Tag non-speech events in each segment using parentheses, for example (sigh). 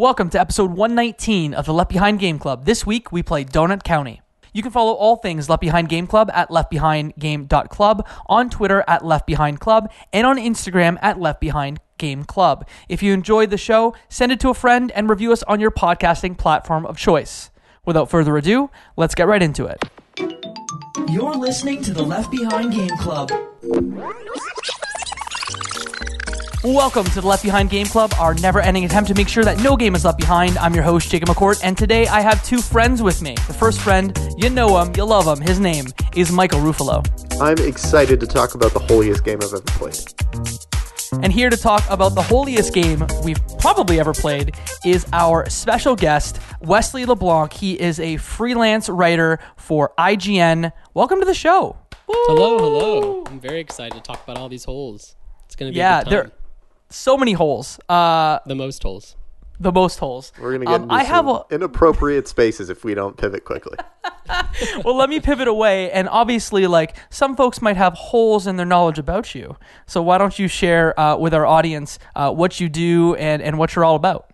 Welcome to episode 119 of the Left Behind Game Club. This week we play Donut County. You can follow all things Left Behind Game Club at leftbehindgame.club, on Twitter at leftbehindclub, and on Instagram at Left Behind Game Club. If you enjoyed the show, send it to a friend and review us on your podcasting platform of choice. Without further ado, let's get right into it. You're listening to the Left Behind Game Club. Welcome to the Left Behind Game Club, our never ending attempt to make sure that no game is left behind. I'm your host, Jacob McCourt, and today I have two friends with me. The first friend, you know him, you love him. His name is Michael Ruffalo. I'm excited to talk about the holiest game I've ever played. And here to talk about the holiest game we've probably ever played is our special guest, Wesley LeBlanc. He is a freelance writer for IGN. Welcome to the show. Hello, hello. I'm very excited to talk about all these holes. It's gonna be Yeah, a good there time. So many holes. Uh, the most holes. the most holes. We're gonna get Um, into I have a inappropriate spaces if we don't pivot quickly. (laughs) well, let me pivot away. And obviously, like some folks might have holes in their knowledge about you. So why don't you share uh, with our audience uh, what you do and, and what you're all about?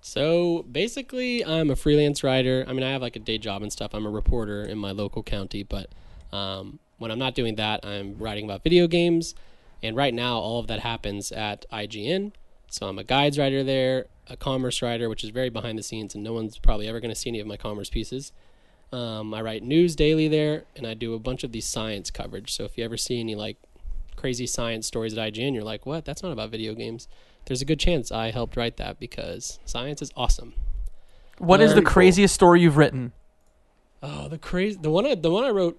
So basically, I'm a freelance writer. I mean, I have like a day job and stuff. I'm a reporter in my local county, but um, when I'm not doing that, I'm writing about video games. And right now, all of that happens at IGN. So I'm a guides writer there, a commerce writer, which is very behind the scenes, and no one's probably ever going to see any of my commerce pieces. Um, I write news daily there, and I do a bunch of these science coverage. So if you ever see any like crazy science stories at IGN, you're like, what? That's not about video games. There's a good chance I helped write that because science is awesome. What is the Very cool. craziest story you've written? Oh, the crazy the one I the one I wrote.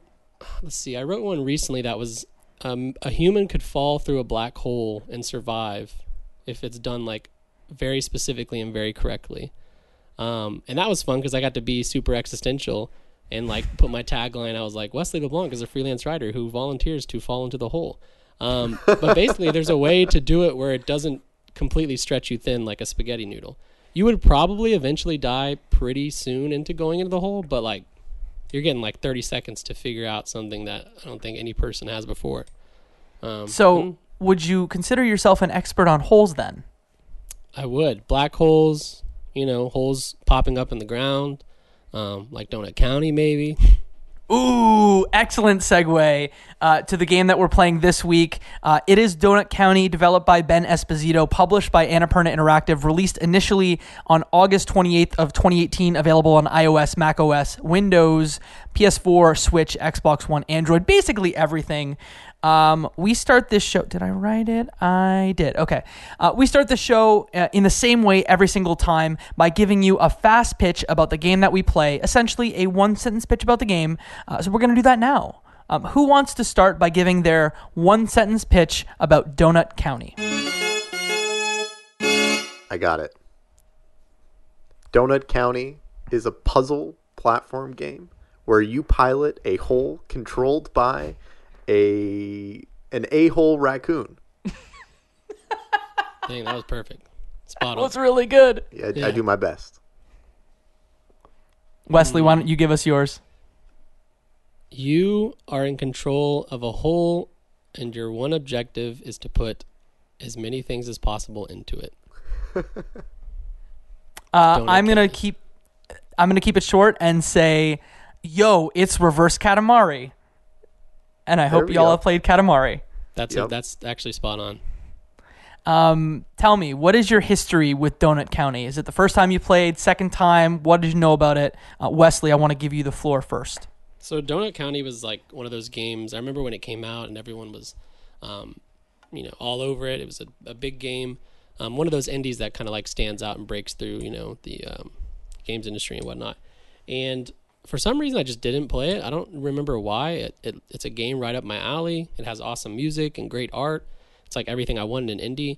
Let's see, I wrote one recently that was um, a human could fall through a black hole and survive if it's done like very specifically and very correctly. Um, and that was fun because I got to be super existential and like put my tagline. I was like, Wesley LeBlanc is a freelance writer who volunteers to fall into the hole. Um, but basically, there's a way to do it where it doesn't completely stretch you thin like a spaghetti noodle. You would probably eventually die pretty soon into going into the hole, but like you're getting like 30 seconds to figure out something that I don't think any person has before. Um, So, mm, would you consider yourself an expert on holes then? I would black holes, you know, holes popping up in the ground, um, like Donut County maybe. (laughs) Ooh, excellent segue uh, to the game that we're playing this week. Uh, it is Donut County, developed by Ben Esposito, published by Annapurna Interactive, released initially on August 28th of 2018, available on iOS, macOS, Windows, PS4, Switch, Xbox One, Android, basically everything. Um, we start this show. Did I write it? I did. Okay. Uh, we start the show uh, in the same way every single time by giving you a fast pitch about the game that we play, essentially a one sentence pitch about the game. Uh, so we're going to do that now. Um, who wants to start by giving their one sentence pitch about Donut County? I got it. Donut County is a puzzle platform game where you pilot a hole controlled by a an a-hole raccoon. (laughs) Dang, that was perfect. Spot on. Well, it's really good. Yeah, I, Yeah. I do my best. Wesley, why don't you give us yours? You are in control of a hole, and your one objective is to put as many things as possible into it. (laughs) Uh, I'm gonna keep. I'm gonna keep it short and say, "Yo, it's reverse Katamari," and I hope y'all go. have played Katamari. That's Yep. a, that's actually spot on. Um, tell me, what is your history with Donut County? Is it the first time you played? Second time? What did you know about it? Uh, Wesley, I want to give you the floor first. So Donut County was like one of those games. I remember when it came out and everyone was, um, you know, all over it. It was a, a big game. Um, one of those indies that kind of like stands out and breaks through, you know, the um, games industry and whatnot. And for some reason, I just didn't play it. I don't remember why. It, it, it's a game right up my alley. It has awesome music and great art. It's like everything I wanted in indie.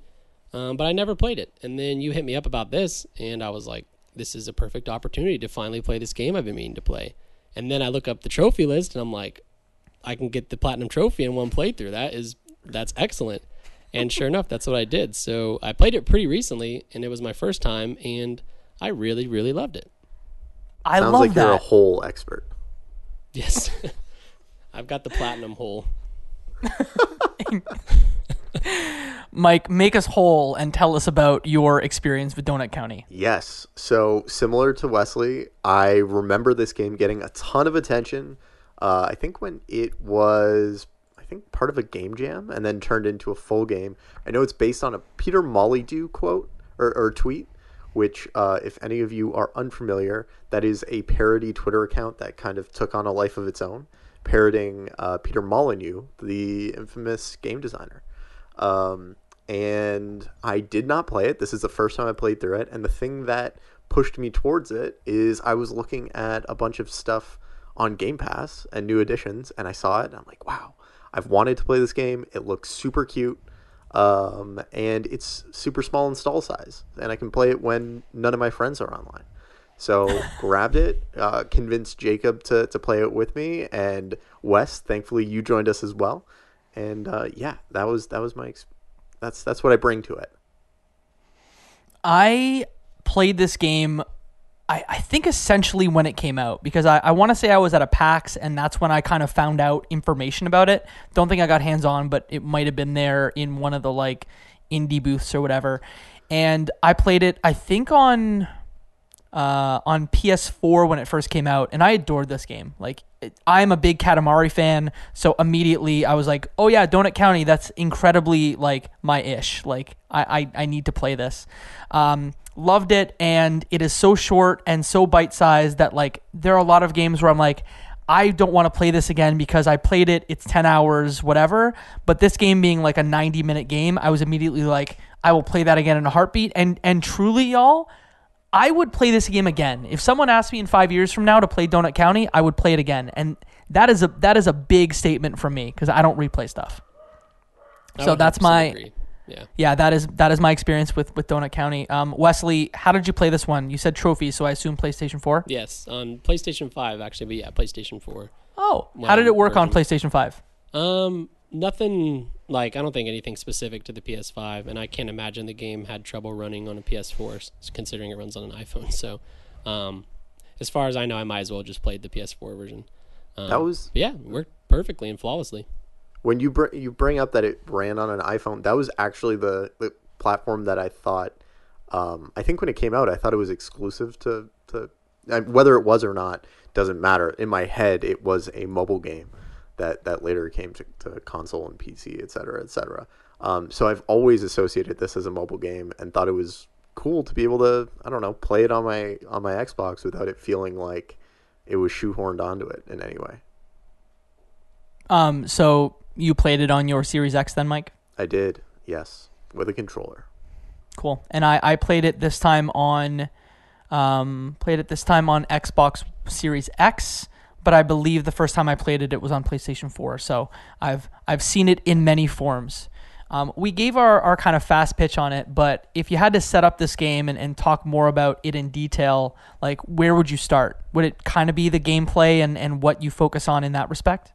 Um, but I never played it. And then you hit me up about this, and I was like, this is a perfect opportunity to finally play this game I've been meaning to play. And then I look up the trophy list, and I'm like, I can get the platinum trophy in one playthrough. That is that's excellent. And sure enough, that's what I did. So I played it pretty recently, and it was my first time, and I really, really loved it. I Sounds love like you're a that. hole expert. Yes, (laughs) I've got the platinum hole. (laughs) Mike, make us whole and tell us about your experience with Donut County. Yes. So similar to Wesley, I remember this game getting a ton of attention. Uh, I think when it was, I think part of a game jam, and then turned into a full game. I know it's based on a Peter Molyneux quote or, or tweet, which, uh, if any of you are unfamiliar, that is a parody Twitter account that kind of took on a life of its own, parodying uh, Peter Molyneux, the infamous game designer. Um, and I did not play it. This is the first time I played through it. And the thing that pushed me towards it is I was looking at a bunch of stuff on Game Pass and new editions, and I saw it, and I'm like, wow, I've wanted to play this game. It looks super cute, um, and it's super small install size, and I can play it when none of my friends are online. So (laughs) grabbed it, uh, convinced Jacob to, to play it with me, and Wes. Thankfully, you joined us as well, and uh, yeah, that was that was my ex- that's that's what I bring to it. I played this game, I, I think essentially when it came out, because I, I want to say I was at a PAX and that's when I kind of found out information about it. Don't think I got hands on, but it might have been there in one of the like indie booths or whatever. And I played it, I think on uh, on PS4 when it first came out, and I adored this game. Like, it, I'm a big Katamari fan, so immediately I was like, "Oh yeah, Donut County, that's incredibly like my ish. Like, I I, I need to play this." Um, loved it, and it is so short and so bite sized that like there are a lot of games where I'm like. I don't want to play this again because I played it, it's 10 hours, whatever. But this game being like a 90 minute game, I was immediately like, I will play that again in a heartbeat. And and truly, y'all, I would play this game again. If someone asked me in five years from now to play Donut County, I would play it again. And that is a that is a big statement from me because I don't replay stuff. I So that's my agree. Yeah. yeah that is that is my experience with with Donut County. Um, Wesley, how did you play this one? You said trophy, so I assume PlayStation Four. Yes, on PlayStation Five actually, but yeah, PlayStation Four. Oh, how did it work on. PlayStation Five? Um, nothing like I don't think anything specific to the PS5, and I can't imagine the game had trouble running on a PS4, considering it runs on an iPhone. So, um, as far as I know, I might as well just played the PS4 version. Um, That was yeah, it worked perfectly and flawlessly. When you br- you bring up that it ran on an iPhone. That was actually the, the platform that I thought. Um, I think when it came out, I thought it was exclusive to to whether it was or not doesn't matter. In my head, it was a mobile game that that later came to, to console and PC, et cetera, et cetera. Um, so I've always associated this as a mobile game and thought it was cool to be able to I don't know play it on my on my Xbox without it feeling like it was shoehorned onto it in any way. Um, so you played it on your Series X then, Mike? I did, yes, with a controller. Cool. And I, I played it this time on um, played it this time on Xbox Series X, but I believe the first time I played it it was on PlayStation 4. So I've I've seen it in many forms. Um, we gave our, our kind of fast pitch on it, but if you had to set up this game and, and talk more about it in detail, like where would you start? Would it kind of be the gameplay and, and what you focus on in that respect?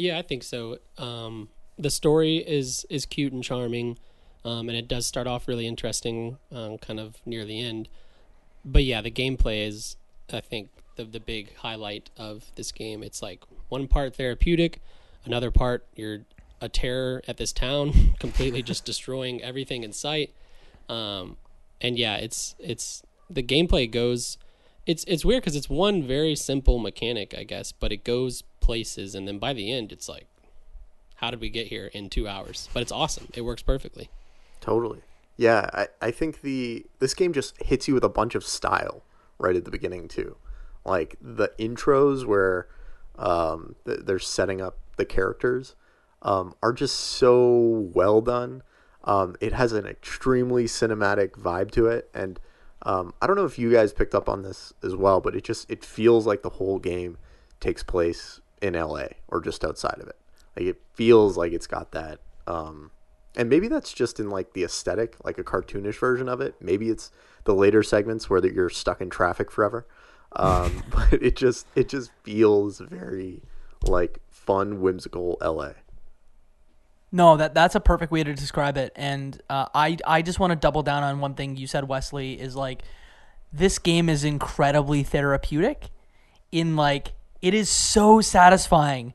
Yeah, I think so. Um, the story is is cute and charming, um, and it does start off really interesting, um, kind of near the end. But yeah, the gameplay is, I think, the the big highlight of this game. It's like one part therapeutic, another part you're a terror at this town, (laughs) completely just (laughs) destroying everything in sight. Um, and yeah, it's it's the gameplay goes. It's it's weird because it's one very simple mechanic, I guess, but it goes places, and then by the end, it's like, how did we get here in two hours? But it's awesome. It works perfectly. Totally. Yeah, I, I think the this game just hits you with a bunch of style right at the beginning too. Like the intros where um, th- they're setting up the characters um, are just so well done. Um, it has an extremely cinematic vibe to it, and um, I don't know if you guys picked up on this as well, but it just it feels like the whole game takes place in LA or just outside of it. Like it feels like it's got that. Um, and maybe that's just in like the aesthetic, like a cartoonish version of it. Maybe it's the later segments where you're stuck in traffic forever. Um, (laughs) but it just it just feels very like fun, whimsical LA. No, that that's a perfect way to describe it. And uh, I I just want to double down on one thing you said, Wesley. Is like this game is incredibly therapeutic. In like it is so satisfying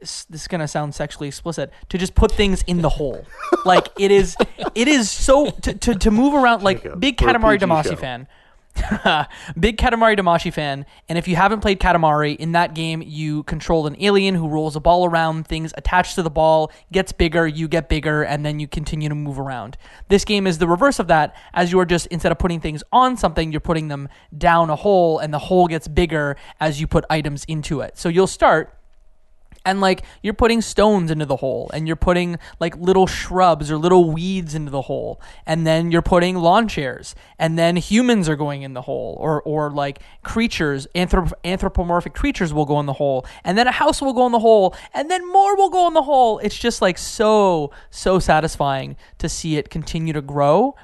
this is gonna sound sexually explicit to just put things in the hole. like it is, it is so to to, to move around like Jacob, big Katamari Damacy fan. (laughs) Big Katamari Damacy fan, and if you haven't played Katamari, in that game you control an alien who rolls a ball around, things attached to the ball, gets bigger, you get bigger, and then you continue to move around. This game is the reverse of that, as you are just, instead of putting things on something, you're putting them down a hole, and the hole gets bigger as you put items into it. So you'll start and like you're putting stones into the hole and you're putting like little shrubs or little weeds into the hole and then you're putting lawn chairs and then humans are going in the hole or or like creatures anthrop- anthropomorphic creatures will go in the hole and then a house will go in the hole and then more will go in the hole. It's just like so so satisfying to see it continue to grow.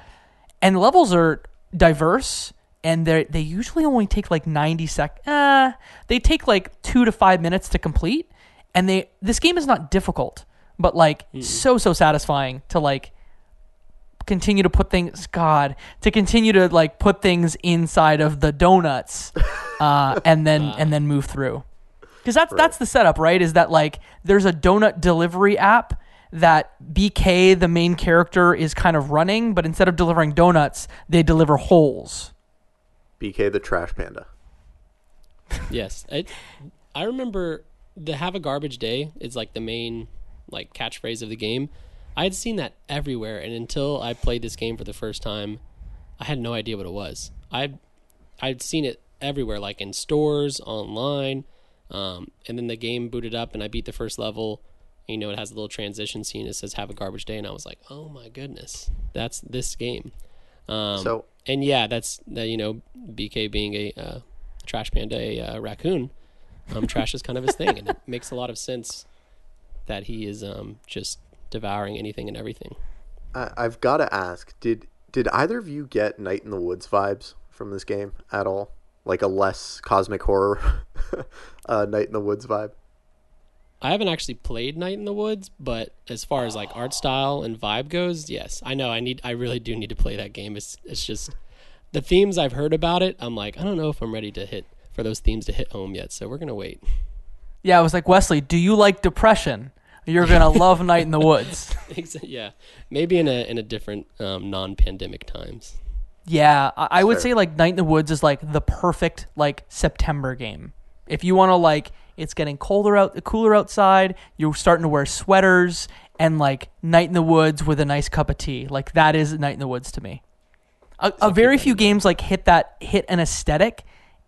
And levels are diverse and they they usually only take like 90 sec uh, they take like 2 to 5 minutes to complete and they this game is not difficult but like so so satisfying to like continue to put things god to continue to like put things inside of the donuts (laughs) uh, and then and then move through. Because that's that's the setup right is that like there's a donut delivery app that bk the main character is kind of running but instead of delivering donuts they deliver holes. BK the trash panda. Yes, I, I remember the "Have a garbage day" is like the main like catchphrase of the game. I had seen that everywhere, and until I played this game for the first time, I had no idea what it was. I I'd seen it everywhere, like in stores, online, um, and then the game booted up, and I beat the first level. You know, it has a little transition scene. It says "Have a garbage day," and I was like, "Oh my goodness, that's this game." Um, So- and yeah, that's that. You know, BK being a uh, trash panda, a uh, raccoon, um, trash is kind of his thing, and it makes a lot of sense that he is um, just devouring anything and everything. I, I've got to ask did did either of you get Night in the Woods vibes from this game at all? Like a less cosmic horror (laughs) uh, Night in the Woods vibe? I haven't actually played Night in the Woods, but as far as like art style and vibe goes, yes, I know I need. I really do need to play that game. It's it's just the themes I've heard about it. I'm like, I don't know if I'm ready to hit for those themes to hit home yet. So we're gonna wait. yeah i was like wesley do you like depression you're gonna (laughs) love night in the woods (laughs) yeah, maybe in a in a different um, non-pandemic times. Yeah, I, I would Fair. say like Night in the Woods is like the perfect like September game. If you want to like, it's getting colder out, cooler outside. You're starting to wear sweaters and like Night in the Woods with a nice cup of tea. Like that is Night in the Woods to me. A, a very few games like hit that hit an aesthetic.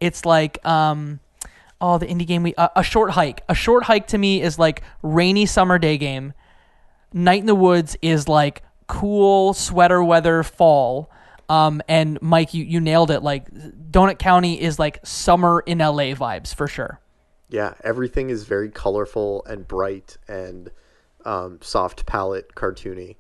It's like um, oh the indie game we uh, a short hike. A short hike to me is like rainy summer day game. Night in the Woods is like cool sweater weather fall. Um, and Mike, you, you nailed it. Like Donut County is like summer in LA vibes for sure. Yeah, everything is very colorful and bright and um, soft palette, cartoony,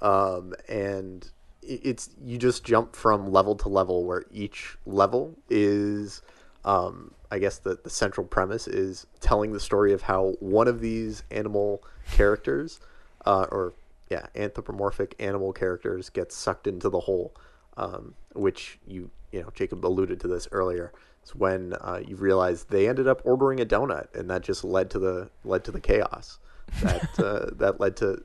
um, and it's you just jump from level to level where each level is, um, I guess the the central premise is telling the story of how one of these animal characters, uh, or yeah, anthropomorphic animal characters gets sucked into the hole, um, which you you know Jacob alluded to this earlier. Is when uh, you realize they ended up ordering a donut, and that just led to the led to the chaos that uh, that led to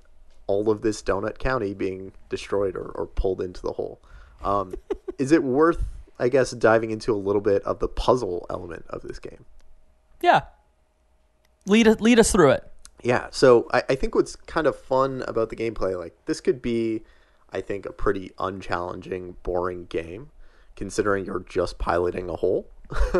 all of this donut county being destroyed or, or pulled into the hole. Um, (laughs) is it worth, I guess, diving into a little bit of the puzzle element of this game? Yeah. Lead us, lead us through it. Yeah, so I, I think what's kind of fun about the gameplay, like this could be, I think, a pretty unchallenging, boring game, considering you're just piloting a hole (laughs)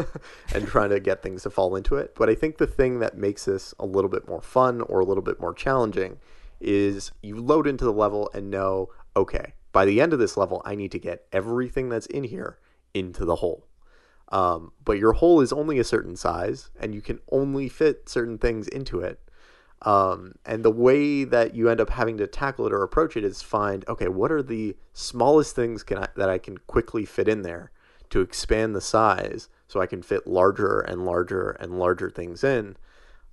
and trying to get things to fall into it. But I think the thing that makes this a little bit more fun or a little bit more challenging is you load into the level and know, okay, by the end of this level, I need to get everything that's in here into the hole. Um, but your hole is only a certain size, and you can only fit certain things into it. Um, and the way that you end up having to tackle it or approach it is find okay, what are the smallest things can I, that I can quickly fit in there to expand the size so I can fit larger and larger and larger things in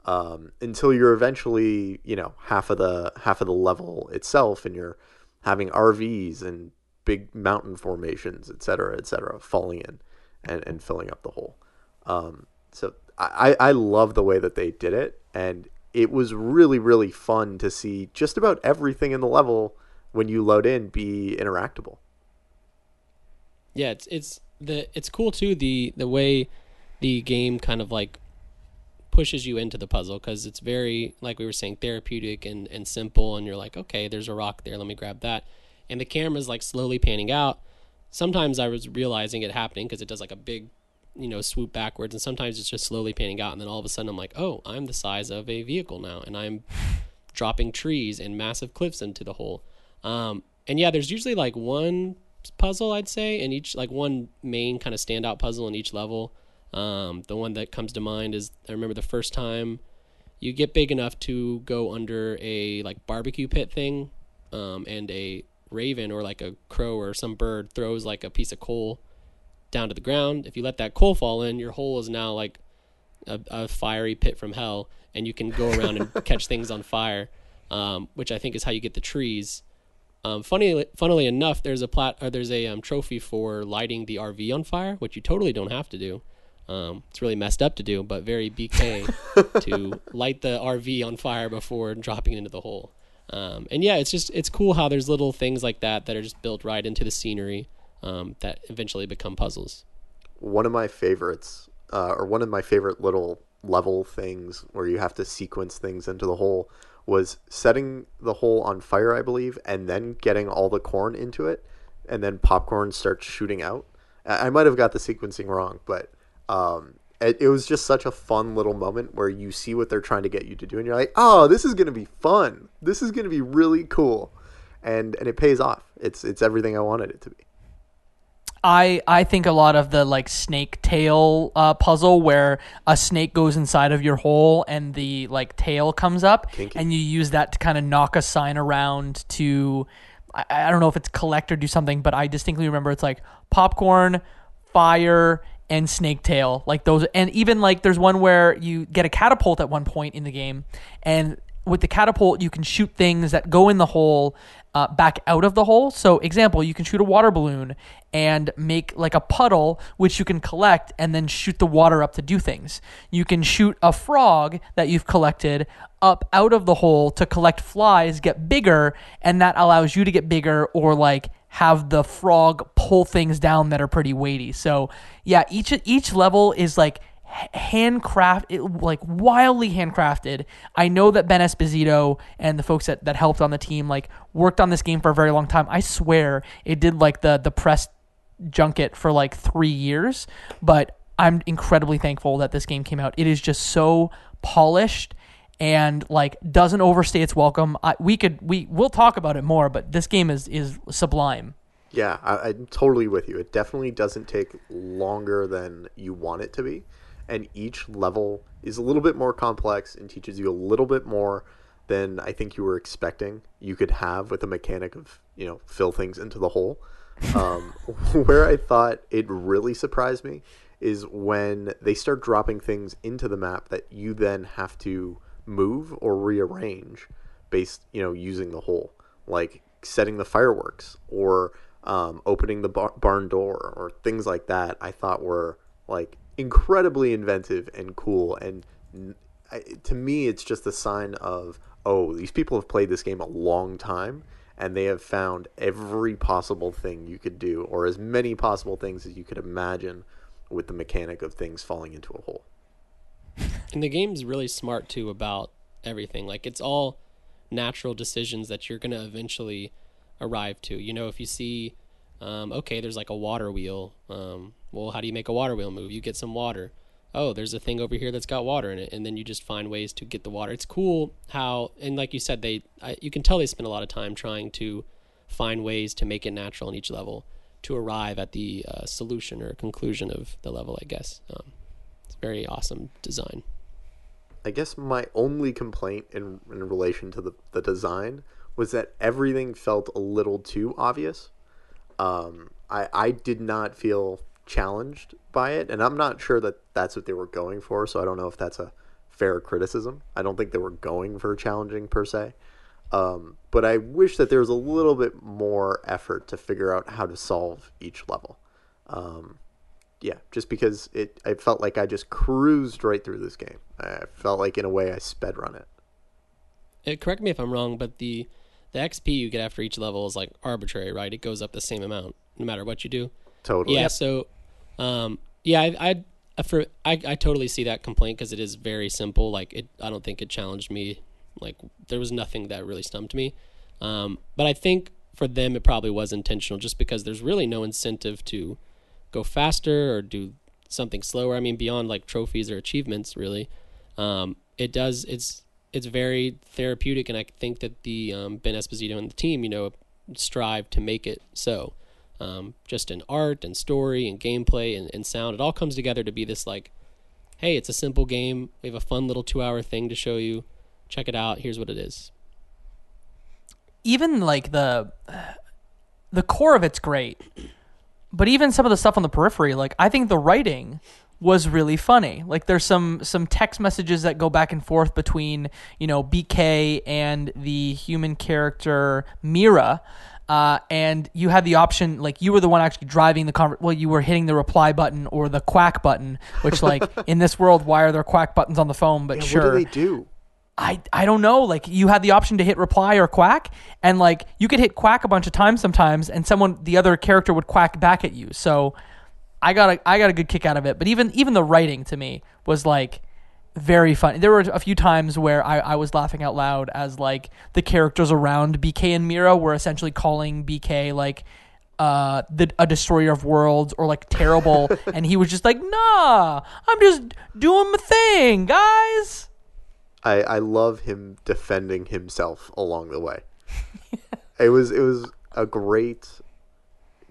um, until you're eventually you know half of the half of the level itself, and you're having RVs and big mountain formations, et cetera, et cetera, falling in and, and filling up the hole. Um, so I, I love the way that they did it, and it was really really fun to see just about everything in the level when you load in be interactable. Yeah, it's it's the it's cool too the the way the game kind of like pushes you into the puzzle because it's very like we were saying therapeutic and and simple and you're like okay there's a rock there let me grab that. And the camera's like slowly panning out. Sometimes i was realizing it happening because it does like a big you know swoop backwards and sometimes it's just slowly panning out and then all of a sudden i'm like oh i'm the size of a vehicle now and i'm dropping trees and massive cliffs into the hole. Um, and yeah there's usually like one puzzle i'd say and each like one main kind of standout puzzle in each level um, the one that comes to mind is I remember the first time you get big enough to go under a like barbecue pit thing, um, and a raven or like a crow or some bird throws like a piece of coal down to the ground. If you let that coal fall in, your hole is now like a, a fiery pit from hell, and you can go around and (laughs) catch things on fire, um, which I think is how you get the trees. Um, funny, funnily enough, there's a plat or there's a um, trophy for lighting the RV on fire, which you totally don't have to do. Um, it's really messed up to do, but very BK (laughs) to light the RV on fire before dropping it into the hole. Um, and yeah, it's just it's cool how there's little things like that that are just built right into the scenery um, that eventually become puzzles. One of my favorites, uh, or one of my favorite little level things where you have to sequence things into the hole, was setting the hole on fire, I believe, and then getting all the corn into it, and then popcorn starts shooting out. I, I might have got the sequencing wrong, but um, it, it, was just such a fun little moment where you see what they're trying to get you to do, and you're like, "Oh, this is gonna be fun. This is gonna be really cool," and and it pays off. It's it's everything I wanted it to be. I I think a lot of the like snake tail uh, puzzle where a snake goes inside of your hole and the like tail comes up Kinky. and you use that to kind of knock a sign around to I, I don't know if it's collect or do something, but I distinctly remember it's like popcorn, fire, and Snake Tail. Like those, and even like there's one where you get a catapult at one point in the game, and with the catapult you can shoot things that go in the hole uh, back out of the hole. So, example, you can shoot a water balloon and make like a puddle, which you can collect and then shoot the water up to do things. You can shoot a frog that you've collected up out of the hole to collect flies, get bigger, and that allows you to get bigger or like have the frog pull things down that are pretty weighty. So yeah, each each level is like handcraft like wildly handcrafted. I know that Ben Esposito and the folks that, that helped on the team like worked on this game for a very long time. I swear it did like the the press junket for like three years, but I'm incredibly thankful that this game came out. It is just so polished and like doesn't overstay its welcome. I, we could we we'll talk about it more, but this game is is sublime. Yeah, I, I'm totally with you. It definitely doesn't take longer than you want it to be, and each level is a little bit more complex and teaches you a little bit more than I think you were expecting you could have with a mechanic of you know fill things into the hole. Um, (laughs) where I thought it really surprised me is when they start dropping things into the map that you then have to move or rearrange based, you know, using the hole, like setting the fireworks or um, opening the bar- barn door or things like that. I thought were like incredibly inventive and cool. And to me, it's just a sign of oh, these people have played this game a long time and they have found every possible thing you could do or as many possible things as you could imagine with the mechanic of things falling into a hole. (laughs) And the game's really smart too about everything. Like it's all natural decisions that you're to eventually arrive to. You know, if you see, um, okay, there's like a water wheel. Um, well, how do you make a water wheel move? You get some water. Oh, there's a thing over here that's got water in it, and then you just find ways to get the water. It's cool how, and like you said, they, I, you can tell they spend a lot of time trying to find ways to make it natural in each level to arrive at the uh, solution or conclusion of the level. I guess um, it's very awesome design. I guess my only complaint in, in relation to the, the design was that everything felt a little too obvious. Um, I, I did not feel challenged by it, and I'm not sure that that's what they were going for, so I don't know if that's a fair criticism. I don't think they were going for challenging per se. Um, but I wish that there was a little bit more effort to figure out how to solve each level. Um, yeah, just because it I felt like I just cruised right through this game. I felt like in a way I sped run it. uh, correct me if I'm wrong, but the the XP you get after each level is like arbitrary, right? It goes up the same amount no matter what you do. Totally. Yeah. So, um, yeah, I, I, I, for, I, I totally see that complaint because it is very simple. Like it, I don't think it challenged me. Like there was nothing that really stumped me. Um, but I think for them it probably was intentional, just because there's really no incentive to go faster or do something slower. I mean, beyond like trophies or achievements, really. Um, it does. It's it's very therapeutic, and I think that the um, Ben Esposito and the team, you know, strive to make it so um, just in art and story and gameplay and, and sound. It all comes together to be this like, hey, it's a simple game. We have a fun little two hour thing to show you. Check it out. Here's what it is. even like the the core of it's great but even some of the stuff on the periphery like i think the writing was really funny like there's some some text messages that go back and forth between you know bk and the human character mira uh, and you had the option like you were the one actually driving the conver- well you were hitting the reply button or the quack button which like (laughs) in this world why are there quack buttons on the phone but Yeah, sure What do they do? I I don't know. Like you had the option to hit reply or quack, and like you could hit quack a bunch of times sometimes, and someone the other character would quack back at you. So I got a I got a good kick out of it. But even even the writing to me was like very funny. There were a few times where I, I was laughing out loud as like the characters around BK and Mira were essentially calling BK like uh the a destroyer of worlds or like terrible (laughs) and he was just like nah I'm just doing my thing guys I, I love him defending himself along the way. it was it was a great.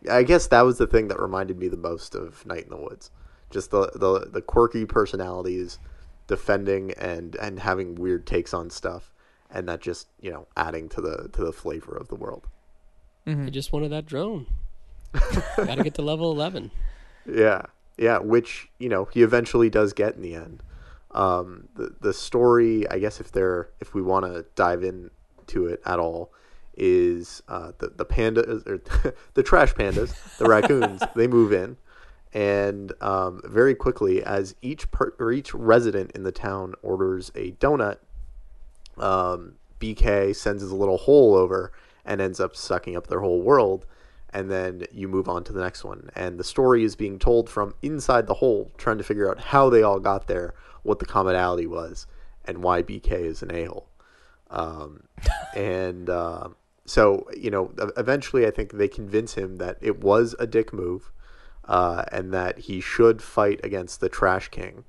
I guess that was the thing that reminded me the most of Night in the Woods, just the the, the quirky personalities, defending and and having weird takes on stuff, and that just you know adding to the to the flavor of the world. Mm-hmm. I just wanted that drone. (laughs) Got to get to level 11. Yeah, yeah, which you know he eventually does get in the end. Um, the the story, I guess, if they're if we want to dive into it at all, is uh, the the panda or (laughs) the trash pandas, the raccoons. they move in, and um, very quickly, as each per, or each resident in the town orders a donut, um, BK sends his little hole over and ends up sucking up their whole world. And then you move on to the next one. And the story is being told from inside the hole, trying to figure out how they all got there, what the commonality was, and why BK is an a hole. Um, (laughs) and uh, so, you know, eventually I think they convince him that it was a dick move uh, and that he should fight against the Trash King.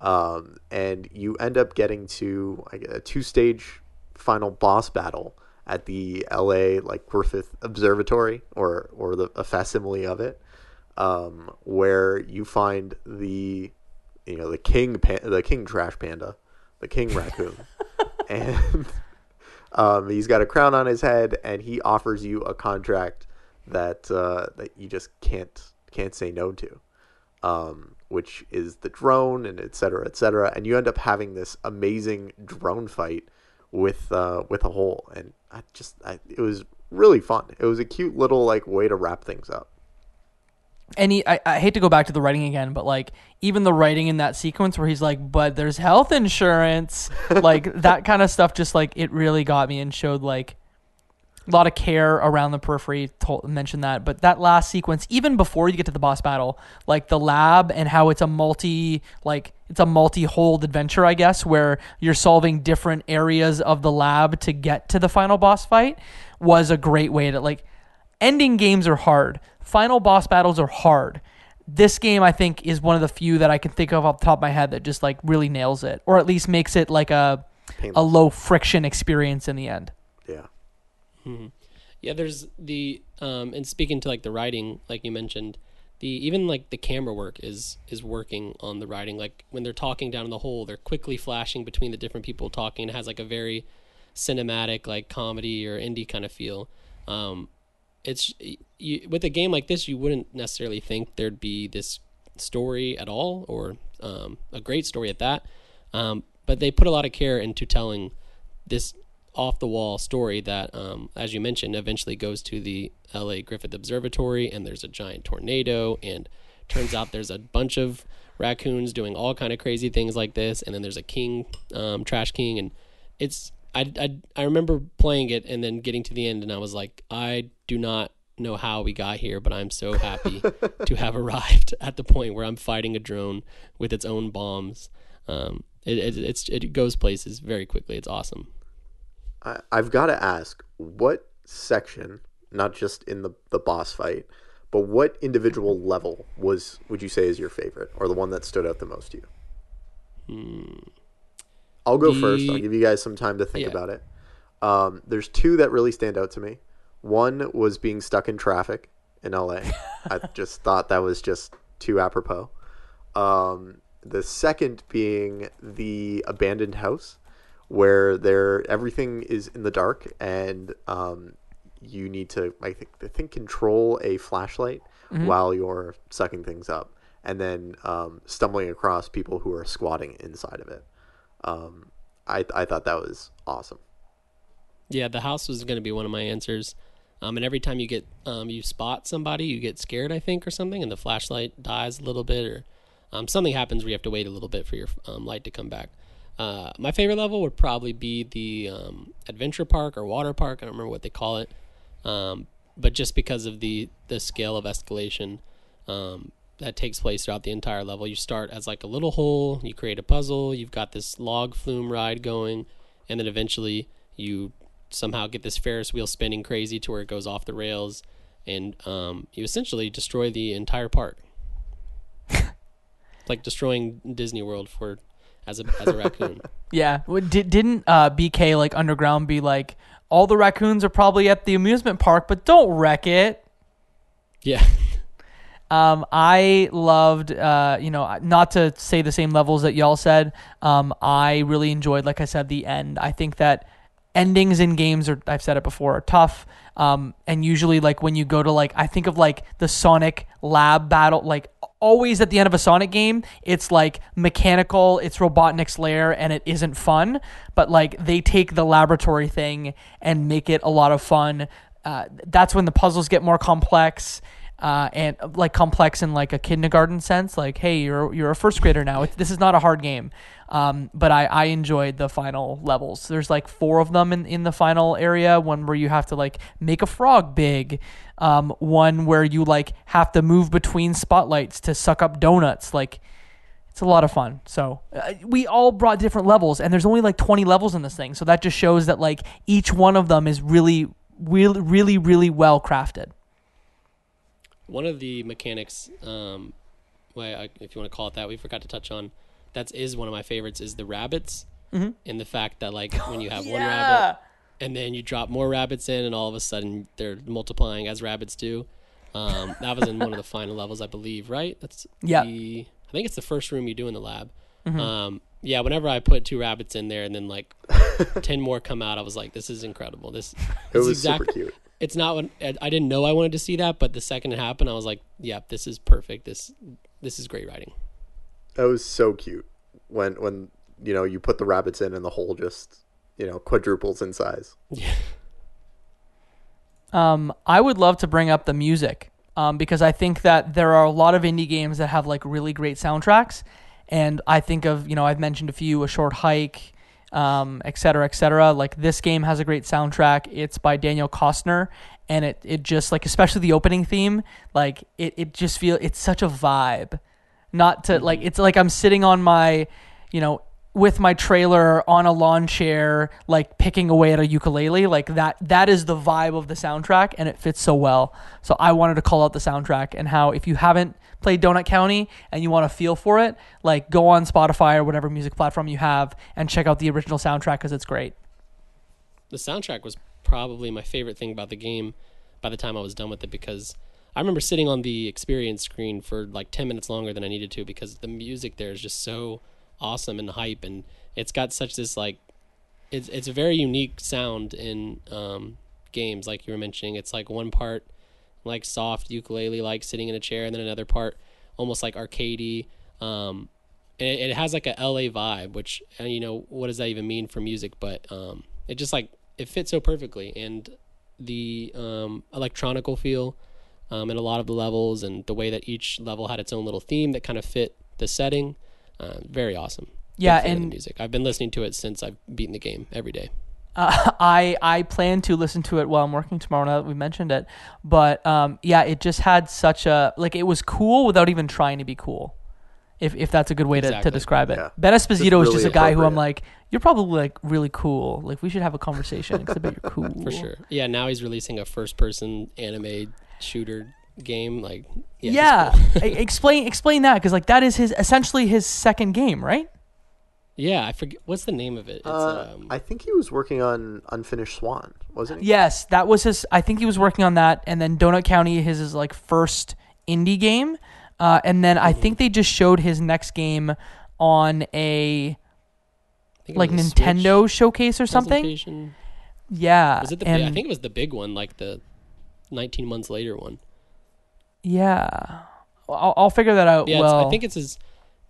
Um, and you end up getting to a two stage final boss battle at the LA like Griffith Observatory or or the a facsimile of it, um, where you find the you know the king the king trash panda, the king raccoon, (laughs) and um, he's got a crown on his head, and he offers you a contract that uh, that you just can't can't say no to, um, which is the drone and et cetera, et cetera, and you end up having this amazing drone fight with uh, with a hole, and I just I, it was really fun. It was a cute little like way to wrap things up. any I, I hate to go back to the writing again, but like even the writing in that sequence where he's like, "But there's health insurance," (laughs) like that kind of stuff, just like it really got me and showed like a lot of care around the periphery. Told, mentioned that, but that last sequence, even before you get to the boss battle, like the lab and how it's a multi like it's a multi-hold adventure, I guess, where you're solving different areas of the lab to get to the final boss fight, was a great way to like ending games are hard. Final boss battles are hard. This game, I think, is one of the few that I can think of off the top of my head that just like really nails it, or at least makes it like a a low friction experience in the end. Yeah. Yeah, there's the um and speaking to like the writing, like you mentioned, the even like the camera work is is working on the writing. Like when they're talking down in the hole, they're quickly flashing between the different people talking. It has like a very cinematic, like comedy or indie kind of feel. Um, it's you, with a game like this, you wouldn't necessarily think there'd be this story at all, or um, a great story at that. Um, but they put a lot of care into telling this off the wall story that, um, as you mentioned, eventually goes to the LA Griffith Observatory, and there's a giant tornado, and turns out there's a bunch of raccoons doing all kind of crazy things like this, and then there's a king, um, trash king, and it's I, I I remember playing it and then getting to the end, and I was like, I do not know how we got here, but I'm so happy (laughs) to have arrived at the point where I'm fighting a drone with its own bombs. Um, it, it it's it goes places very quickly. It's awesome. I, I've got to ask, what section, not just in the the boss fight, but what individual level was would you say is your favorite or the one that stood out the most to you? I'll go first. I'll give you guys some time to think Yeah. about it. Um, there's two that really stand out to me. One was being stuck in traffic in LA. I (laughs) just thought that was just too apropos. Um, the second being the abandoned house, where there everything is in the dark and um, you need to I think I think control a flashlight while you're sucking things up, and then um, stumbling across people who are squatting inside of it. Um, I I thought that was awesome. Yeah, the house was going to be one of my answers. Um, and every time you get um, you spot somebody, you get scared, I think, or something, and the flashlight dies a little bit, or um, something happens where you have to wait a little bit for your um, light to come back. Uh, my favorite level would probably be the um, adventure park or water park. I don't remember what they call it, um, but just because of the the scale of escalation um, that takes place throughout the entire level, you start as like a little hole. You create a puzzle. You've got this log flume ride going, and then eventually you somehow get this Ferris wheel spinning crazy to where it goes off the rails, and um, you essentially destroy the entire park. (laughs) like destroying Disney World for as a as a raccoon. (laughs) Yeah. Well, Did, didn't uh, BK like Underground be like all the raccoons are probably at the amusement park, but don't wreck it. Yeah. (laughs) Um, I loved, uh, you know, not to say the same levels that y'all said. Um, I really enjoyed, like I said, the end. I think that endings in games are, I've said it before, are tough. Um, and usually, like when you go to like, I think of like the Sonic Lab battle, like always at the end of a Sonic game, it's like mechanical, it's Robotnik's lair, and it isn't fun. But like they take the laboratory thing and make it a lot of fun. Uh, that's when the puzzles get more complex uh, and like complex in like a kindergarten sense. Like, hey, you're you're a first grader now. It, this is not a hard game. Um, but I, I enjoyed the final levels. There's like four of them in, in the final area. One where you have to like make a frog big. Um, one where you like have to move between spotlights to suck up donuts. Like, it's a lot of fun. So uh, we all brought different levels, and there's only like 20 levels in this thing. So that just shows that like each one of them is really, really, really, really well crafted. One of the mechanics, um, well, if you want to call it that, we forgot to touch on. That is one of my favorites. Is the rabbits, Mm-hmm. and the fact that like when you have one rabbit, and then you drop more rabbits in, and all of a sudden they're multiplying as rabbits do. Um, that was in one of the (laughs) final levels, I believe. Right? That's Yeah. The, I think it's the first room you do in the lab. Mm-hmm. Um, yeah. Whenever I put two rabbits in there, and then like ten more come out, I was like, "This is incredible." This (laughs) It was exact- super cute. It's not what I I didn't know I wanted to see that, but the second it happened, I was like, "Yep, this is perfect. This this is great writing." That was so cute when when you know you put the rabbits in and the hole just you know quadruples in size. Yeah, Um, I would love to bring up the music um, because I think that there are a lot of indie games that have like really great soundtracks, and I think of you know I've mentioned a few, a short hike, um, et cetera, et cetera. Like this game has a great soundtrack. It's by Daniel Koestner, and it it just like especially the opening theme, like it it just feel it's such a vibe. Not to like it's like I'm sitting on my, you know, with my trailer on a lawn chair, like picking away at a ukulele, like that. That is the vibe of the soundtrack, and it fits so well. So I wanted to call out the soundtrack and how if you haven't played Donut County and you want to feel for it, like go on Spotify or whatever music platform you have and check out the original soundtrack because it's great. the soundtrack was probably my favorite thing about the game. By the time I was done with it, because I remember sitting on the experience screen for like ten minutes longer than I needed to because the music there is just so awesome and hype, and it's got such this like it's it's a very unique sound in um, games like you were mentioning. It's like one part like soft ukulele, like sitting in a chair, and then another part almost like arcadey. Um, and it, it has like a LA vibe, which uh, you know what does that even mean for music? But um, it just like it fits so perfectly, and the um, electronical feel um, in a lot of the levels, and the way that each level had its own little theme that kind of fit the setting. Uh, very awesome. Yeah, fan the and music. I've been listening to it since I've beaten the game every day. Uh, (laughs) I I plan to listen to it while I'm working tomorrow. Now that we mentioned it, but um, yeah, it just had such a like it was cool without even trying to be cool. If if that's a good way to, to describe it. Yeah. Ben Esposito is really just a guy who I'm like, you're probably like really cool. Like we should have a conversation because I bet you're cool. for sure. Yeah, now he's releasing a first-person anime shooter game. Like, yeah, Yeah, cool. (laughs) Explain explain that because like that is his essentially his second game, right? yeah. I forget what's the name of it. It's, Uh, um, I think he was working on Unfinished Swan, wasn't he? Yes, that was his. I think he was working on that, and then Donut County his is like first indie game, uh, and then I think they just showed his next game on a like Nintendo Switch showcase or something. Yeah, Was it the? and big, I think it was the big one, like the 19 months later one. Yeah. I'll, I'll figure that out. Yeah, well, I think it's his.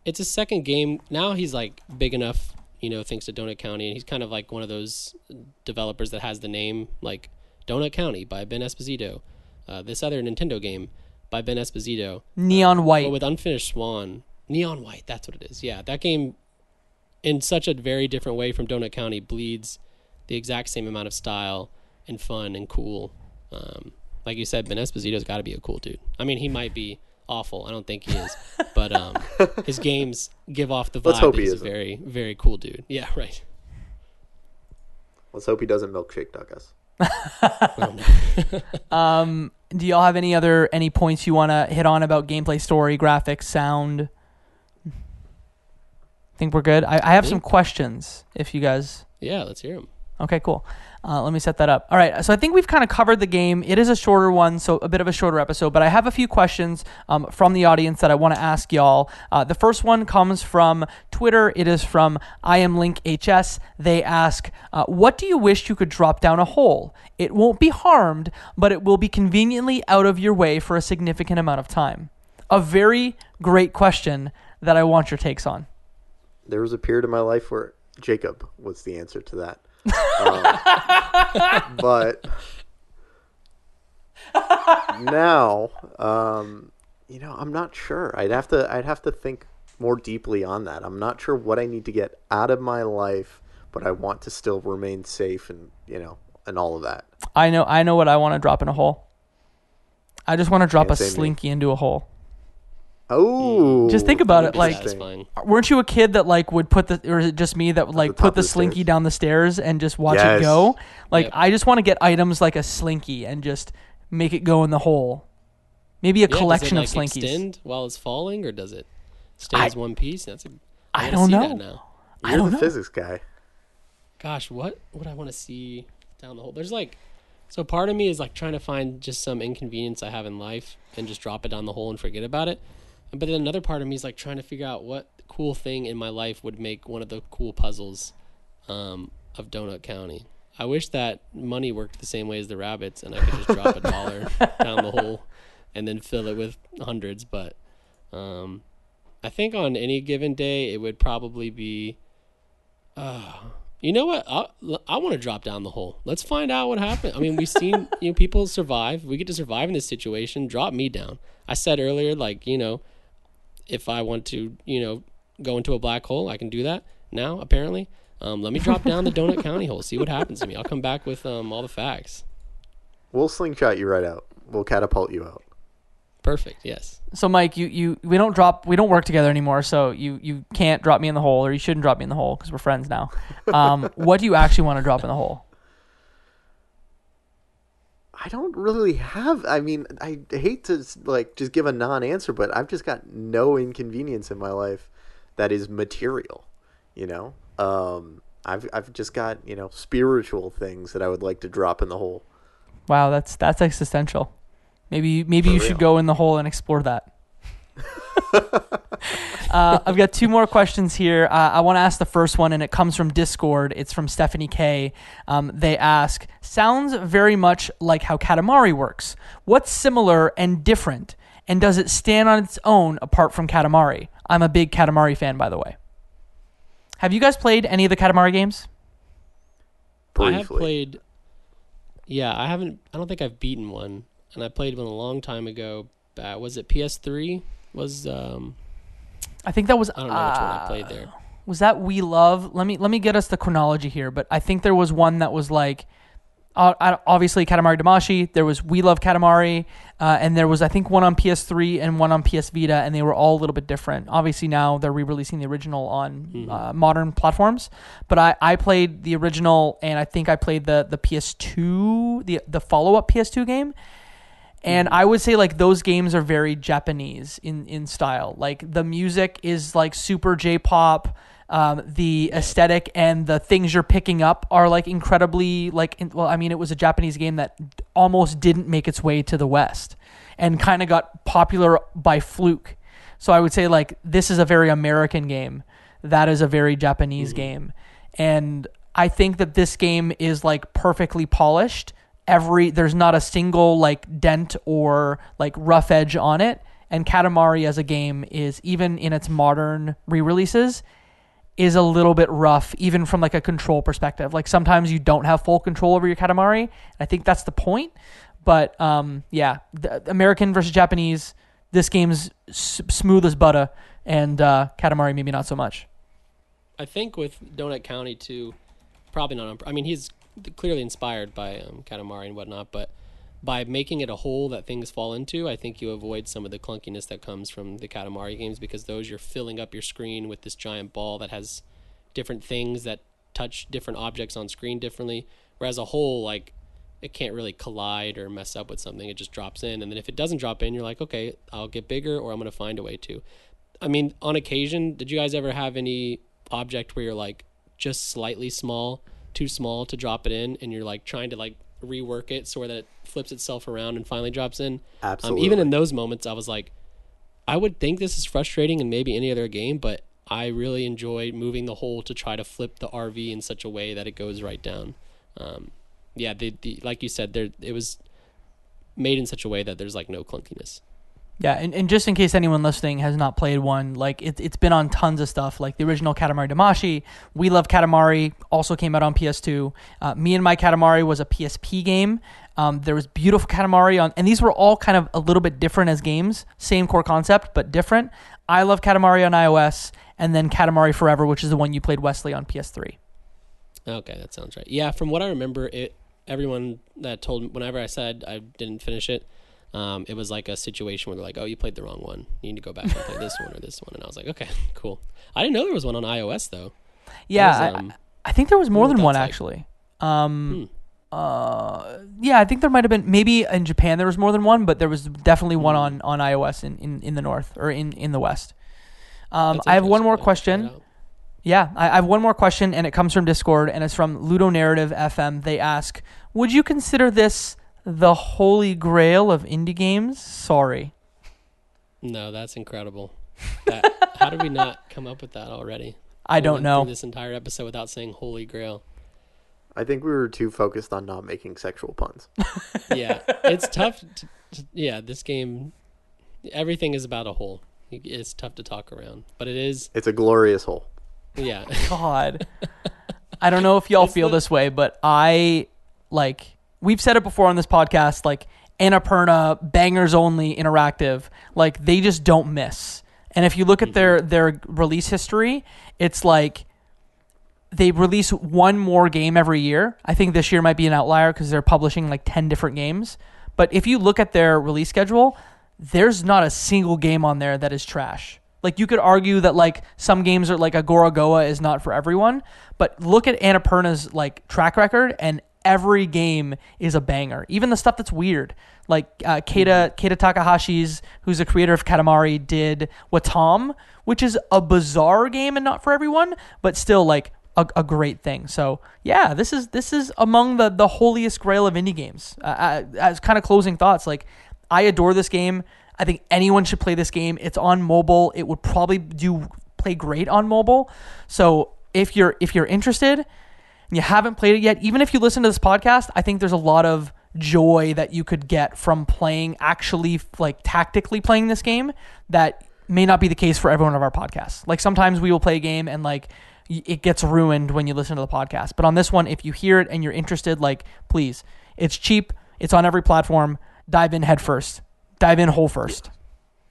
It's his second game. Now he's like big enough, you know, thanks to Donut County, and he's kind of like one of those developers that has the name like Donut County by Ben Esposito. Uh, this other Nintendo game by Ben Esposito. Neon White. But with Unfinished Swan, Neon White, that's what it is. Yeah, that game, in such a very different way from Donut County, bleeds the exact same amount of style and fun and cool. Um, like you said, Ben Esposito's got to be a cool dude. I mean, he might be awful. I don't think he is, but um, (laughs) his games give off the vibe Let's hope that he he's a isn't. very, very cool dude. Yeah, (laughs) right. Let's hope he doesn't milkshake duck us. (laughs) Um, do y'all have any other any points you want to hit on about gameplay, story, graphics, sound? I Think we're good. I, I have some questions. If you guys yeah, let's hear them. Okay, cool. Uh, let me set that up. All right, so I think we've kind of covered the game. It is a shorter one, so a bit of a shorter episode, but I have a few questions um, from the audience that I want to ask y'all. Uh, the first one comes from Twitter. It is from I am Link HS. They ask, uh, "What do you wish you could drop down a hole? It won't be harmed, but it will be conveniently out of your way for a significant amount of time." A very great question that I want your takes on. There was a period in my life where Jacob was the answer to that. Um, (laughs) but now, um, you know, I'm not sure. I'd have to. I'd have to think more deeply on that. I'm not sure what I need to get out of my life, but I want to still remain safe and you know and all of that. I know I know what I want to drop in a hole. I just want to drop Can't a say me. slinky into a hole. Oh, Just think about it, like- satisfying. Weren't you a kid that like would put the or is it just me that would like the put top the of the slinky stairs. down the stairs and just watch it go? Like Yep. I just want to get items like a slinky and just make it go in the hole. Maybe a Yeah, collection does it, of like, slinkies. Extend while it's falling, or does it stay I- as one piece? That's a. I wanna don't see know. That now. I You're don't the know. physics guy. Gosh, what would I want to see down the hole? There's like, so part of me is like trying to find just some inconvenience I have in life and just drop it down the hole and forget about it. But then another part of me is like trying to figure out what cool thing in my life would make one of the cool puzzles um, of Donut County. I wish that money worked the same way as the rabbits and I could just drop a dollar (laughs) down the hole and then fill it with hundreds. But um, I think on any given day, it would probably be. Uh, you know what? I, I want to drop down the hole. Let's find out what happened. I mean, we've seen you know people survive. We get to survive in this situation. Drop me down. I said earlier, like you know, if I want to, you know, go into a black hole, I can do that now. Apparently, um, let me drop down the Donut County hole. See what happens to me. I'll come back with um, all the facts. We'll slingshot you right out. We'll catapult you out. Perfect. Yes. So Mike, you, you we don't drop we don't work together anymore, so you you can't drop me in the hole or you shouldn't drop me in the hole because we're friends now. Um, what do you actually want to drop in the hole? I don't really have. I mean, I hate to like just give a non-answer, but I've just got no inconvenience in my life that is material. You know, um, I've I've just got you know spiritual things that I would like to drop in the hole. Wow, that's that's existential. Maybe maybe For you should go in the hole and explore that. (laughs) uh, I've got two more questions here. Uh, I want to ask the first one, and it comes from Discord. It's from Stephanie K. Um, they ask, "Sounds very much like how Katamari works. What's similar and different, and does it stand on its own apart from Katamari? I'm a big Katamari fan, by the way. Have you guys played any of the Katamari games? Briefly. I have played. Yeah, I haven't. I don't think I've beaten one, and I played one a long time ago. Uh, was it PS3? Was um I think that was. I don't know which one I uh, played there. was that We Love. Let me let me get us the chronology here. But I think there was one that was like, uh, uh, obviously Katamari Damacy. There was We Love Katamari, uh, and there was I think one on PS3 and one on PS Vita, and they were all a little bit different. Obviously now they're re-releasing the original on uh, modern platforms. But I, I played the original, and I think I played the the PS2 the the follow up PS2 game. And I would say like those games are very Japanese in in style. Like the music is like super J-pop. Um, the aesthetic and the things you're picking up are like incredibly like in, well, I mean, it was a Japanese game that almost didn't make its way to the West and kind of got popular by fluke. So I would say like this is a very American game. That is a very Japanese game. And I think that this game is like perfectly polished. Every there's not a single like dent or like rough edge on it. And Katamari as a game is even in its modern re-releases is a little bit rough, even from like a control perspective. Like sometimes you don't have full control over your Katamari. I think that's the point. But um, yeah, American versus Japanese. This game's s- smooth as butter, and uh, Katamari maybe not so much. I think with Donut County too, probably not. On, I mean, he's clearly inspired by um, Katamari and whatnot, but by making it a hole that things fall into, I think you avoid some of the clunkiness that comes from the Katamari games because those you're filling up your screen with this giant ball that has different things that touch different objects on screen differently. Whereas a hole, like it can't really collide or mess up with something. It just drops in, and then if it doesn't drop in, you're like, okay, I'll get bigger, or I'm gonna find a way to. I mean, on occasion, did you guys ever have any object where you're like just slightly small, too small to drop it in, and you're like trying to like rework it so that it flips itself around and finally drops in? Um, Absolutely. even in those moments, I was like, I would think this is frustrating in maybe any other game, but I really enjoy moving the hole to try to flip the RV in such a way that it goes right down. Um, yeah, the, the like you said, there it was made in such a way that there's like no clunkiness. Yeah, and, and just in case anyone listening has not played one, like it, it's been on tons of stuff, like the original Katamari Damacy. We Love Katamari also came out on PS2. Uh, Me and My Katamari was a PSP game. Um, there was Beautiful Katamari on, and these were all kind of a little bit different as games, same core concept but different. I Love Katamari on iOS, and then Katamari Forever, which is the one you played Wesley on PS3. Okay, that sounds right. Yeah, from what I remember, it everyone that told me whenever I said I didn't finish it, um, it was like a situation where they're like, "Oh, you played the wrong one. You need to go back and play this one or this one." And I was like, "Okay, (laughs) cool." I didn't know there was one on iOS though. Yeah, was, um, I, I think there was more than one like. actually. Um, uh, yeah, I think there might have been maybe in Japan there was more than one, but there was definitely one Hmm. on on iOS in, in, in the north or in in the west. Um, I have one more I'll check it question. Yeah, I, I have one more question, and it comes from Discord, and it's from Ludo Narrative FM. They ask, "Would you consider this the holy grail of indie games?" Sorry. No, that's incredible. That, how did we not come up with that already? I We don't know. This entire episode without saying "Holy Grail." I think we were too focused on not making sexual puns. (laughs) Yeah, it's tough. To, to- yeah, this game, everything is about a hole. It's tough to talk around, but it is. It's a glorious hole. Yeah, God. I don't know if y'all It's feel the- this way, but I like we've said it before on this podcast, like Annapurna, bangers only interactive, like they just don't miss. And if you look at mm-hmm. their their release history, it's like they release one more game every year. I think this year might be an outlier because they're publishing like 10 different games. But if you look at their release schedule, there's not a single game on there that is trash. Like you could argue that like some games are like a Gorogoa is not for everyone, but look at Annapurna's like track record and every game is a banger. Even the stuff that's weird. Like uh, Keita Keita Takahashi's, who's the creator of Katamari, did Wattam, which is a bizarre game and not for everyone, but still like a, a great thing. So yeah, this is this is among the the holiest grail of indie games. Uh, uh, as kind of closing thoughts, like I adore this game. I think anyone should play this game. It's on mobile. It would probably do play great on mobile. So if you're if you're interested and you haven't played it yet, even if you listen to this podcast, I think there's a lot of joy that you could get from playing actually like tactically playing this game that may not be the case for every one of our podcasts. Like sometimes we will play a game and like it gets ruined when you listen to the podcast. But on this one, if you hear it and you're interested, like please, it's cheap. It's on every platform. Dive in head first. Dive in whole first.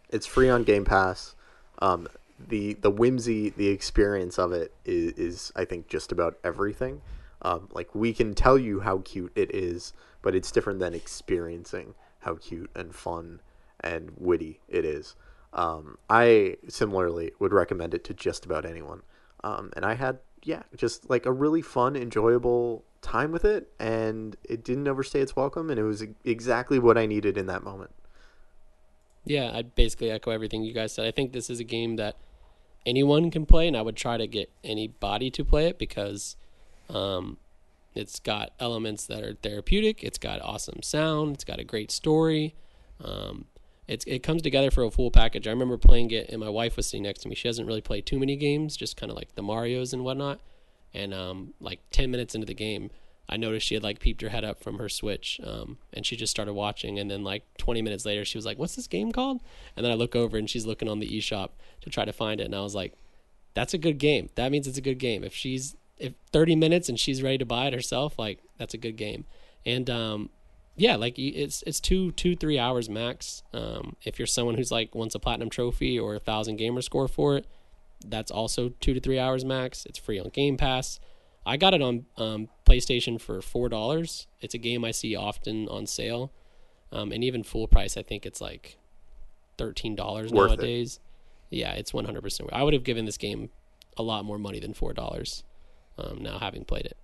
It's free on Game Pass. Um, the the whimsy, the experience of it is, is I think just about everything. Um, like we can tell you how cute it is, but it's different than experiencing how cute and fun and witty it is. Um, I similarly would recommend it to just about anyone. Um, and I had yeah, just like a really fun, enjoyable time with it, and it didn't overstay its welcome, and it was exactly what I needed in that moment. Yeah, I'd basically echo everything you guys said. I think this is a game that anyone can play, and I would try to get anybody to play it because um, it's got elements that are therapeutic. It's got awesome sound. It's got a great story. Um, it comes together for a full package. I remember playing it, and my wife was sitting next to me. She hasn't really played too many games, just kind of like the Mario's and whatnot. And um, like ten minutes into the game, I noticed she had like peeped her head up from her Switch, um, and she just started watching. And then like 20 minutes later, she was like, "What's this game called?" And then I look over, and she's looking on the eShop to try to find it. And I was like, "That's a good game. That means it's a good game. If she's if 30 minutes and she's ready to buy it herself, like that's a good game." And um, yeah, like it's it's two two three hours max. Um, if you're someone who's like wants a platinum trophy or a thousand gamer score for it, that's also two to three hours max. It's free on Game Pass. I got it on um, PlayStation for four dollars. It's a game I see often on sale, um, and even full price. I think it's like thirteen dollars nowadays. It. Yeah, it's one hundred percent. I would have given this game a lot more money than four dollars. Um, now having played it.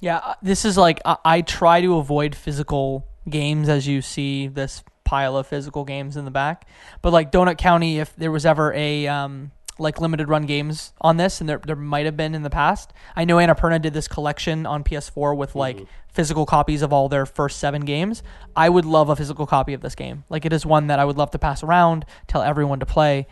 Yeah, uh, this is like I, I try to avoid physical games as you see this pile of physical games in the back. But like Donut County, if there was ever a um, like limited run games on this, and there there might have been in the past. I know Annapurna did this collection on PS4 with like mm-hmm. physical copies of all their first seven games. I would love a physical copy of this game. Like it is one that I would love to pass around, tell everyone to play.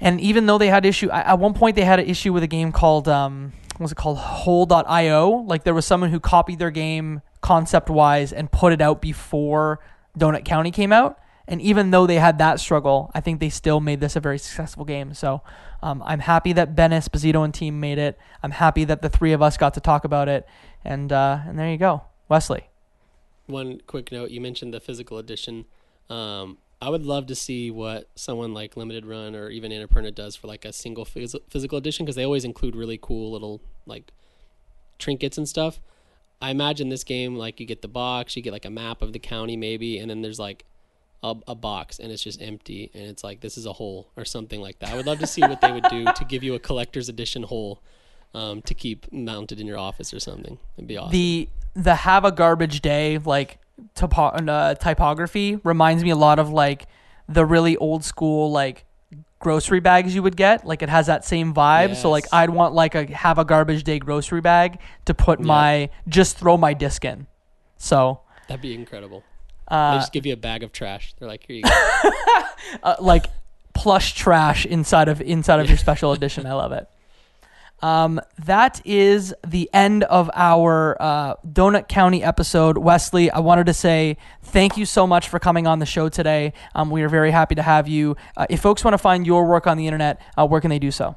And even though they had issue at one point, they had an issue with a game called um, what was it called Hole.io. Like there was someone who copied their game concept wise and put it out before Donut County came out. And even though they had that struggle, I think they still made this a very successful game. So um, I'm happy that Ben Esposito and team made it. I'm happy that the three of us got to talk about it. And uh, and there you go, Wesley. One quick note: you mentioned the physical edition. Um, I would love to see what someone like Limited Run or even Annapurna does for like a single phys- physical edition because they always include really cool little like trinkets and stuff. I imagine this game like you get the box, you get like a map of the county maybe, and then there's like a, a box and it's just empty and it's like this is a hole or something like that. I would love to see what they would do to give you a collector's edition hole um, to keep mounted in your office or something. It'd be awesome. The the have a garbage day like topo- uh, typography reminds me a lot of like the really old school like grocery bags you would get. Like it has that same vibe. Yes. So like I'd want like a have a garbage day grocery bag to put yeah. my just throw my disc in. So that'd be incredible. Uh, they just give you a bag of trash. They're like, here you (laughs) go. uh, like plush trash inside of inside of your special edition. I love it. Um, that is the end of our uh, Donut County episode. Wesley, I wanted to say thank you so much for coming on the show today. Um, we are very happy to have you. Uh, if folks want to find your work on the internet, uh, where can they do so?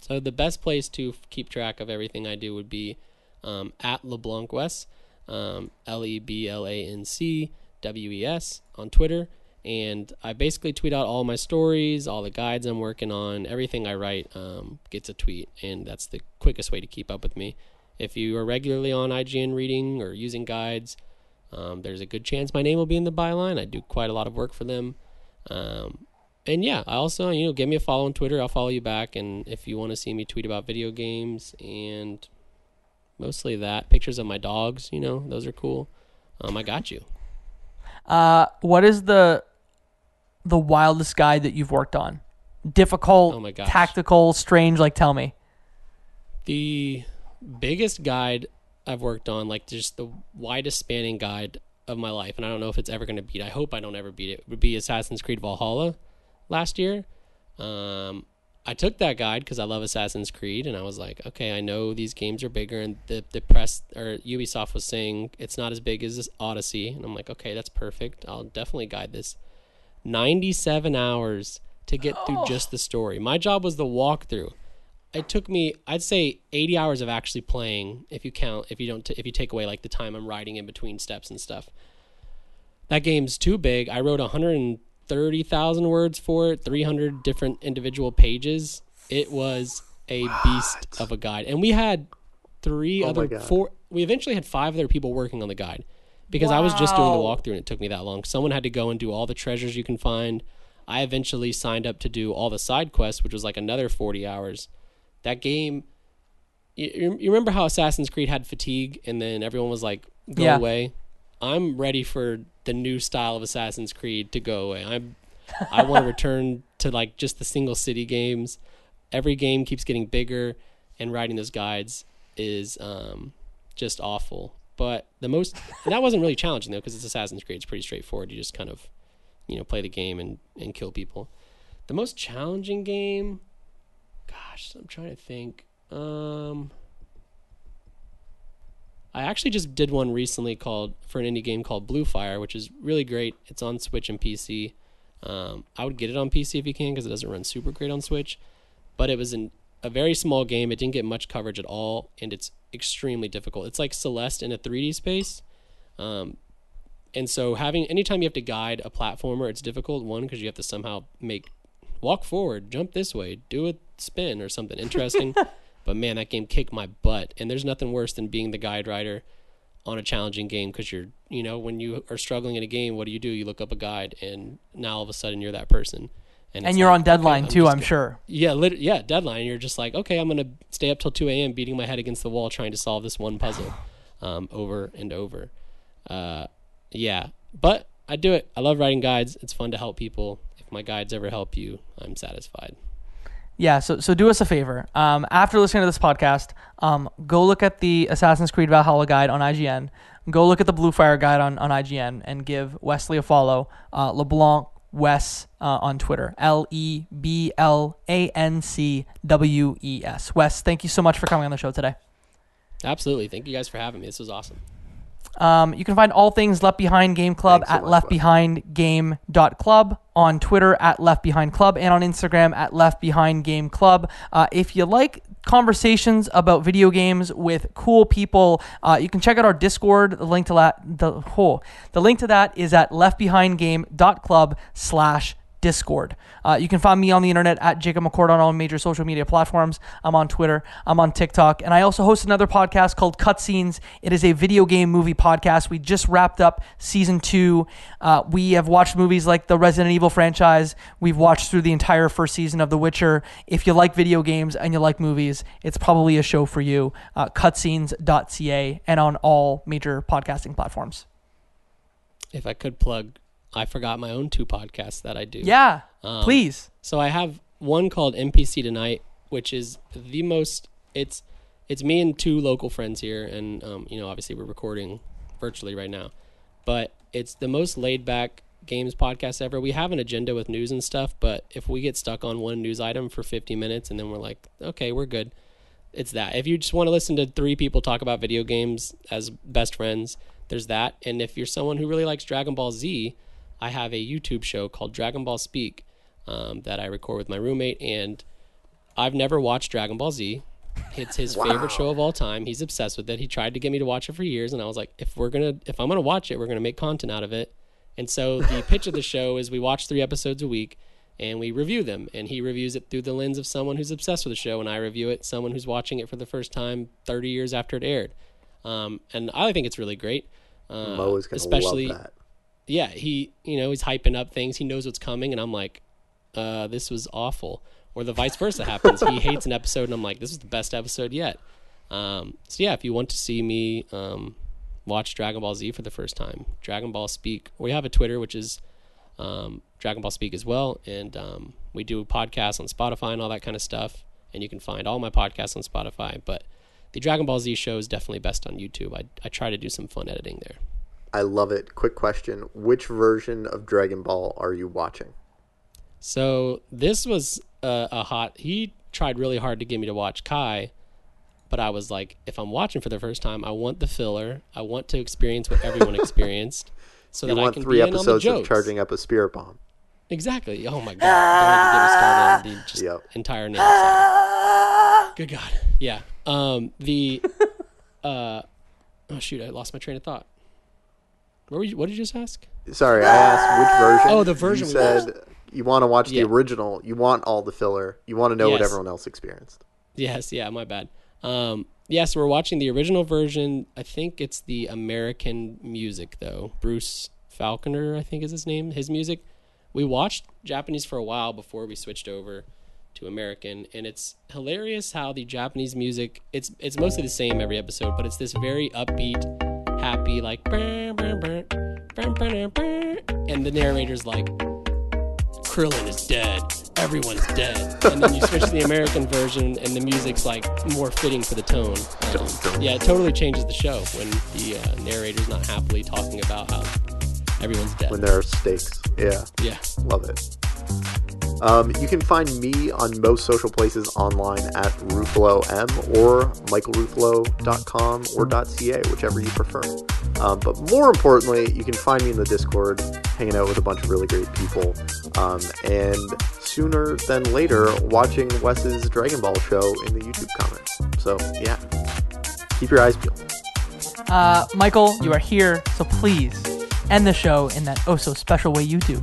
So the best place to keep track of everything I do would be um, at LeBlanc Wes um, L E B L A N C W E S on Twitter. And I basically tweet out all my stories, all the guides I'm working on, everything I write um, gets a tweet, and that's the quickest way to keep up with me. If you are regularly on IGN reading or using guides, um, there's a good chance my name will be in the byline. I do quite a lot of work for them. Um, and yeah, I also, you know, give me a follow on Twitter. I'll follow you back. And if you want to see me tweet about video games and mostly that. Pictures of my dogs, you know, those are cool. Um, I got you. Uh, what is the the wildest guide that you've worked on? Difficult, oh my gosh. tactical, strange. Like, tell me. The biggest guide I've worked on, like just the widest spanning guide of my life, and I don't know if it's ever going to beat. I hope I don't ever beat it. Would be Assassin's Creed Valhalla last year. Um, I took that guide because I love Assassin's Creed, and I was like, okay, I know these games are bigger, and the the press or Ubisoft was saying it's not as big as Odyssey, and I'm like, okay, that's perfect. I'll definitely guide this. Ninety seven hours to get oh. through just the story. My job was the walkthrough. It took me, I'd say, eighty hours of actually playing, if you count, if you don't, t- if you take away like the time I'm riding in between steps and stuff. That game's too big. I wrote 100 thirty thousand words for it, three hundred different individual pages. It was a beast of a guide, and we had three Oh other four. We eventually had five other people working on the guide because I was just doing the walkthrough and it took me that long. Someone had to go and do all the treasures you can find. I eventually signed up to do all the side quests, which was like another forty hours. That game. You, you you remember how Assassin's Creed had fatigue, and then everyone was like, "Go Yeah. away." I'm ready for the new style of Assassin's Creed to go away. I'm I want to (laughs) return to like just the single city games. Every game keeps getting bigger, and writing those guides is um, just awful. But the most that wasn't really challenging though because it's Assassin's Creed. It's pretty straightforward. You just kind of you know play the game and and kill people. The most challenging game, gosh, I'm trying to think. Um, I actually just did one recently called for an indie game called Blue Fire, which is really great. It's on Switch and PC. Um, I would get it on PC if you can because it doesn't run super great on Switch. But it was in a very small game. It didn't get much coverage at all, and it's extremely difficult. It's like Celeste in a 3D space. Um, and so having anytime you have to guide a platformer, it's difficult. One because you have to somehow make walk forward, jump this way, do a spin or something (laughs) interesting. But man, that game kicked my butt. And there's nothing worse than being the guide writer on a challenging game because you're, you know, when you are struggling in a game, what do you do? You look up a guide, and now all of a sudden you're that person. And it's you're like, on deadline okay, too, I'm gonna- sure. yeah, lit- yeah, deadline. You're just like, okay, I'm gonna stay up till 2 a.m. beating my head against the wall trying to solve this one puzzle, (sighs) um, over and over. Uh, yeah, but I do it. I love writing guides. It's fun to help people. If my guides ever help you, I'm satisfied. Yeah, so so do us a favor. Um, after listening to this podcast, um, go look at the Assassin's Creed Valhalla guide on IGN. Go look at the Blue Fire guide on, on IGN and give Wesley a follow. Uh, LeBlanc Wes uh, on Twitter. L E B L A N C W E S. Wes, thank you so much for coming on the show today. Absolutely. Thank you guys for having me. This was awesome. Um, you can find all things Left Behind Game Club Thanks so at much, leftbehindgame.club, on Twitter at Left Behind Club, and on Instagram at Left Behind Game Club. Uh, if you like conversations about video games with cool people, uh, you can check out our Discord. The link to that, the whole, the link to that is at leftbehindgame.club slash Discord. Uh, you can find me on the internet at Jacob McCord on all major social media platforms. I'm on Twitter, I'm on TikTok, and I also host another podcast called Cutscenes. It is a video game movie podcast. We just wrapped up season two. Uh, we have watched movies like the Resident Evil franchise. We've watched through the entire first season of The Witcher. If you like video games and you like movies, it's probably a show for you. Uh, cutscenes.ca and on all major podcasting platforms. If I could plug, I forgot my own two podcasts that I do. Yeah, Um, please. So I have one called NPC Tonight, which is the most. It's it's me and two local friends here, and um, you know, obviously we're recording virtually right now, but it's the most laid back games podcast ever. We have an agenda with news and stuff, but if we get stuck on one news item for 50 minutes and then we're like, okay, we're good. It's that. If you just want to listen to three people talk about video games as best friends, there's that. And if you're someone who really likes Dragon Ball Z, I have a YouTube show called Dragon Ball Speak um, that I record with my roommate, and I've never watched Dragon Ball Z. It's his favorite show of all time. He's obsessed with it. He tried to get me to watch it for years, and I was like, if we're gonna, if I'm gonna watch it, we're gonna make content out of it. And so the pitch of the show is we watch three episodes a week, and we review them. And he reviews it through the lens of someone who's obsessed with the show, and I review it someone who's watching it for the first time 30 years after it aired. Um, and I think it's really great. Uh, Mo is gonna especially love that. Yeah, he you know he's hyping up things. He knows what's coming, and I'm like, uh, this was awful. Or the vice versa happens. he hates an episode, and I'm like, this is the best episode yet. Um, so yeah, if you want to see me um, watch Dragon Ball Z for the first time, Dragon Ball Speak. We have a Twitter which is um, Dragon Ball Speak as well, and um, we do podcasts on Spotify and all that kind of stuff. And you can find all my podcasts on Spotify, but the Dragon Ball Z show is definitely best on YouTube. I, I try to do some fun editing there. I love it. Quick question: Which version of Dragon Ball are you watching? So this was a, a hot. He tried really hard to get me to watch Kai, but I was like, if I'm watching for the first time, I want the filler. I want to experience what everyone (laughs) experienced, so You that I want can three be in on the episodes of charging up a spirit bomb. Exactly. Oh my god! Don't even get me started on the just Yep. entire (laughs) name. Sorry. Good God. Yeah. Um. The. Uh. Oh shoot! I lost my train of thought. What you? What did you just ask? sorry, I asked which version. Oh, the version You said you want to watch Yeah. the original. You want all the filler. You want to know what everyone else experienced. Yes, yeah, my bad. Um, yes, we're watching the original version. I think it's the American music though. Bruce Faulconer, I think is his name. His music. We watched Japanese for a while before we switched over to American, and it's hilarious how the Japanese music. It's it's mostly the same every episode, but it's this very upbeat, happy like, and the narrator's like, Krillin is dead. Everyone's dead. And then you switch to the American version, and the music's like more fitting for the tone. Um, yeah, it totally changes the show when the uh, narrator's not happily talking about how everyone's dead. When there are stakes. Yeah. yeah. Love it. Um, you can find me on most social places online at RuffaloM or michaelruffalo.com or .ca, whichever you prefer. Um, but more importantly, you can find me in the Discord, hanging out with a bunch of really great people. Um, and sooner than later, watching Wes's Dragon Ball show in the YouTube comments. So, yeah. Keep your eyes peeled. Uh, Michael, you are here, so please end the show in that oh so special way you do.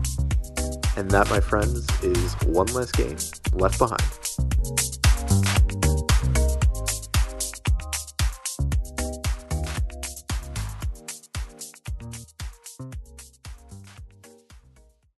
And that, my friends, is one less game left behind.